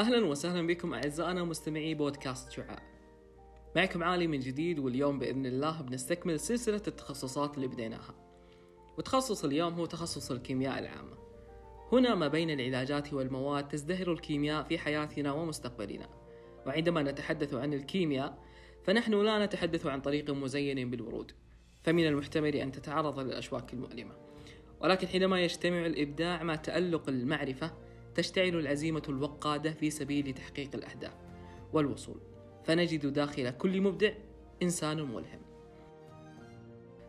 أهلا وسهلا بكم أعزائنا مستمعي بودكاست شعاع. معكم عالي من جديد واليوم بإذن الله بنستكمل سلسلة التخصصات اللي بديناها. وتخصص اليوم هو تخصص الكيمياء العامة. هنا ما بين العلاجات والمواد تزدهر الكيمياء في حياتنا ومستقبلنا. وعندما نتحدث عن الكيمياء فنحن لا نتحدث عن طريق مزين بالورود. فمن المحتمل أن تتعرض للأشواك المؤلمة. ولكن حينما يجتمع الإبداع مع تألق المعرفة تشتعل العزيمة الوقادة في سبيل تحقيق الأهداف والوصول. فنجد داخل كل مبدع إنسان ملهم.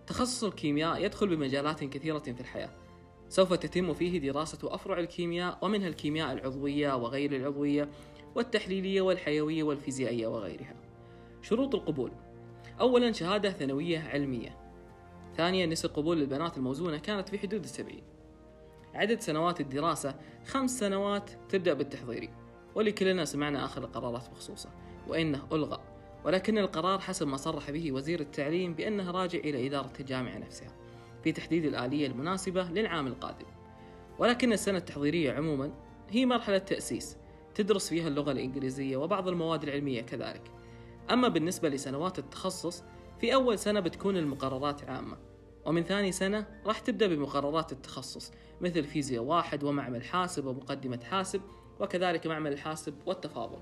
تخصص الكيمياء يدخل بمجالات كثيرة في الحياة. سوف تتم فيه دراسة أفرع الكيمياء ومنها الكيمياء العضوية وغير العضوية والتحليلية والحيوية والفيزيائية وغيرها. شروط القبول. أولا شهادة ثانوية علمية. ثانيا نسب قبول البنات الموزونة كانت في حدود السبعين. عدد سنوات الدراسة خمس سنوات تبدأ بالتحضيري واللي كلنا سمعنا آخر القرارات بخصوصه وإنه ألغى ولكن القرار حسب ما صرح به وزير التعليم بأنه راجع إلى إدارة الجامعة نفسها في تحديد الآلية المناسبة للعام القادم. ولكن السنة التحضيرية عموما هي مرحلة تأسيس تدرس فيها اللغة الإنجليزية وبعض المواد العلمية كذلك. أما بالنسبة لسنوات التخصص في أول سنة بتكون المقررات عامة. ومن ثاني سنة راح تبدأ بمقررات التخصص مثل فيزياء واحد ومعمل حاسب ومقدمة حاسب وكذلك معمل الحاسب والتفاضل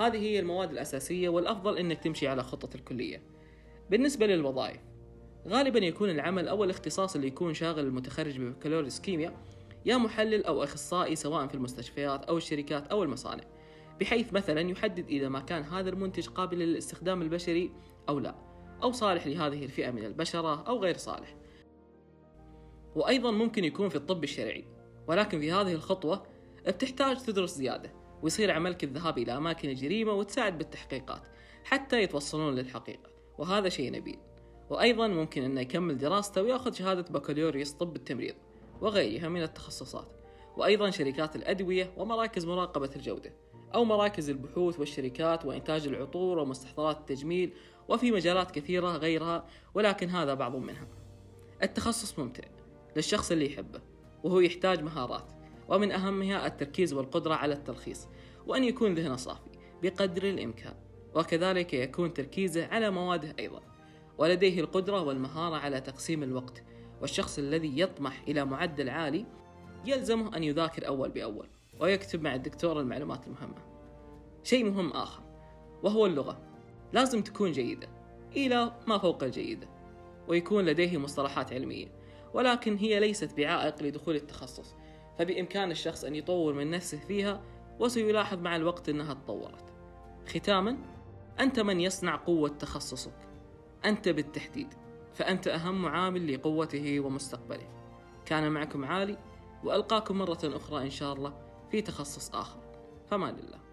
هذه هي المواد الأساسية والأفضل أنك تمشي على خطة الكلية. بالنسبة للوظائف غالبا يكون العمل أو الاختصاص اللي يكون شاغل المتخرج ببكالوريوس كيمياء يا محلل أو أخصائي سواء في المستشفيات أو الشركات أو المصانع بحيث مثلا يحدد إذا ما كان هذا المنتج قابل للاستخدام البشري أو لا. أو صالح لهذه الفئة من البشرة أو غير صالح. وأيضا ممكن يكون في الطب الشرعي ولكن في هذه الخطوة بتحتاج تدرس زيادة ويصير عملك الذهاب إلى أماكن الجريمة وتساعد بالتحقيقات حتى يتوصلون للحقيقة وهذا شيء نبيل. وأيضا ممكن أنه يكمل دراسته ويأخذ شهادة بكالوريوس طب التمريض وغيرها من التخصصات. وأيضا شركات الأدوية ومراكز مراقبة الجودة. أو مراكز البحوث والشركات وإنتاج العطور ومستحضرات التجميل وفي مجالات كثيرة غيرها ولكن هذا بعض منها. التخصص ممتع للشخص اللي يحبه وهو يحتاج مهارات ومن أهمها التركيز والقدرة على التلخيص وأن يكون ذهنه صافي بقدر الإمكان وكذلك يكون تركيزه على مواده أيضا. ولديه القدرة والمهارة على تقسيم الوقت والشخص الذي يطمح إلى معدل عالي يلزمه أن يذاكر أول بأول. ويكتب مع الدكتور المعلومات المهمة. شيء مهم آخر وهو اللغة. لازم تكون جيدة إلى ما فوق الجيدة ويكون لديه مصطلحات علمية. ولكن هي ليست بعائق لدخول التخصص فبإمكان الشخص أن يطور من نفسه فيها وسيلاحظ مع الوقت أنها تطورت. ختاما أنت من يصنع قوة تخصصك. أنت بالتحديد فأنت أهم عامل لقوته ومستقبله. كان معكم عالي وألقاكم مرة أخرى إن شاء الله. في تخصص آخر. فما لله.